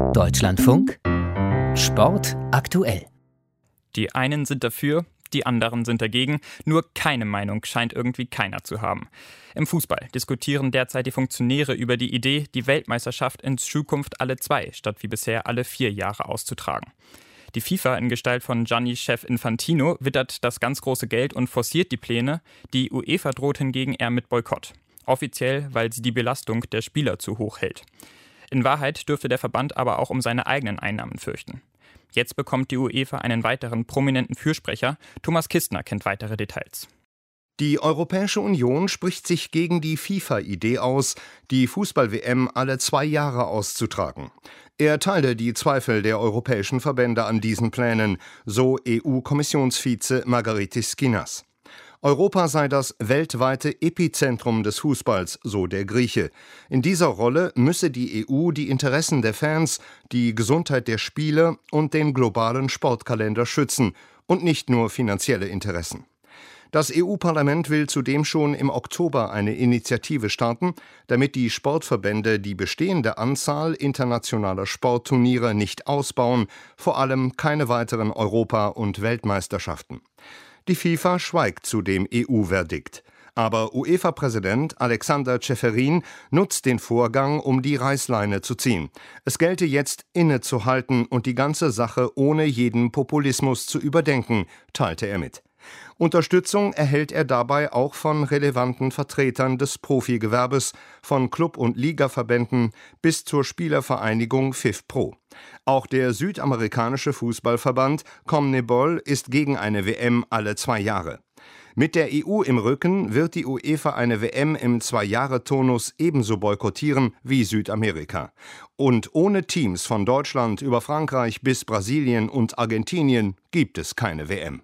Deutschlandfunk Sport aktuell. Die einen sind dafür, die anderen sind dagegen, nur keine Meinung scheint irgendwie keiner zu haben. Im Fußball diskutieren derzeit die Funktionäre über die Idee, die Weltmeisterschaft in Zukunft alle zwei statt wie bisher alle vier Jahre auszutragen. Die FIFA in Gestalt von Gianni-Chef Infantino wittert das ganz große Geld und forciert die Pläne. Die UEFA droht hingegen eher mit Boykott. Offiziell, weil sie die Belastung der Spieler zu hoch hält. In Wahrheit dürfte der Verband aber auch um seine eigenen Einnahmen fürchten. Jetzt bekommt die UEFA einen weiteren prominenten Fürsprecher. Thomas Kistner kennt weitere Details. Die Europäische Union spricht sich gegen die FIFA-Idee aus, die Fußball-WM alle zwei Jahre auszutragen. Er teile die Zweifel der europäischen Verbände an diesen Plänen, so EU-Kommissionsvize Margaritis Skinas. Europa sei das weltweite Epizentrum des Fußballs, so der Grieche. In dieser Rolle müsse die EU die Interessen der Fans, die Gesundheit der Spieler und den globalen Sportkalender schützen und nicht nur finanzielle Interessen. Das EU-Parlament will zudem schon im Oktober eine Initiative starten, damit die Sportverbände die bestehende Anzahl internationaler Sportturniere nicht ausbauen, vor allem keine weiteren Europa- und Weltmeisterschaften. Die FIFA schweigt zu dem EU-Verdikt. Aber UEFA-Präsident Alexander Ceferin nutzt den Vorgang, um die Reißleine zu ziehen. Es gelte jetzt innezuhalten und die ganze Sache ohne jeden Populismus zu überdenken, teilte er mit. Unterstützung erhält er dabei auch von relevanten Vertretern des Profigewerbes, von Club- und Ligaverbänden bis zur Spielervereinigung FIFPro. Auch der südamerikanische Fußballverband CONMEBOL ist gegen eine WM alle zwei Jahre. Mit der EU im Rücken wird die UEFA eine WM im Zwei-Jahre-Tonus ebenso boykottieren wie Südamerika. Und ohne Teams von Deutschland über Frankreich bis Brasilien und Argentinien gibt es keine WM.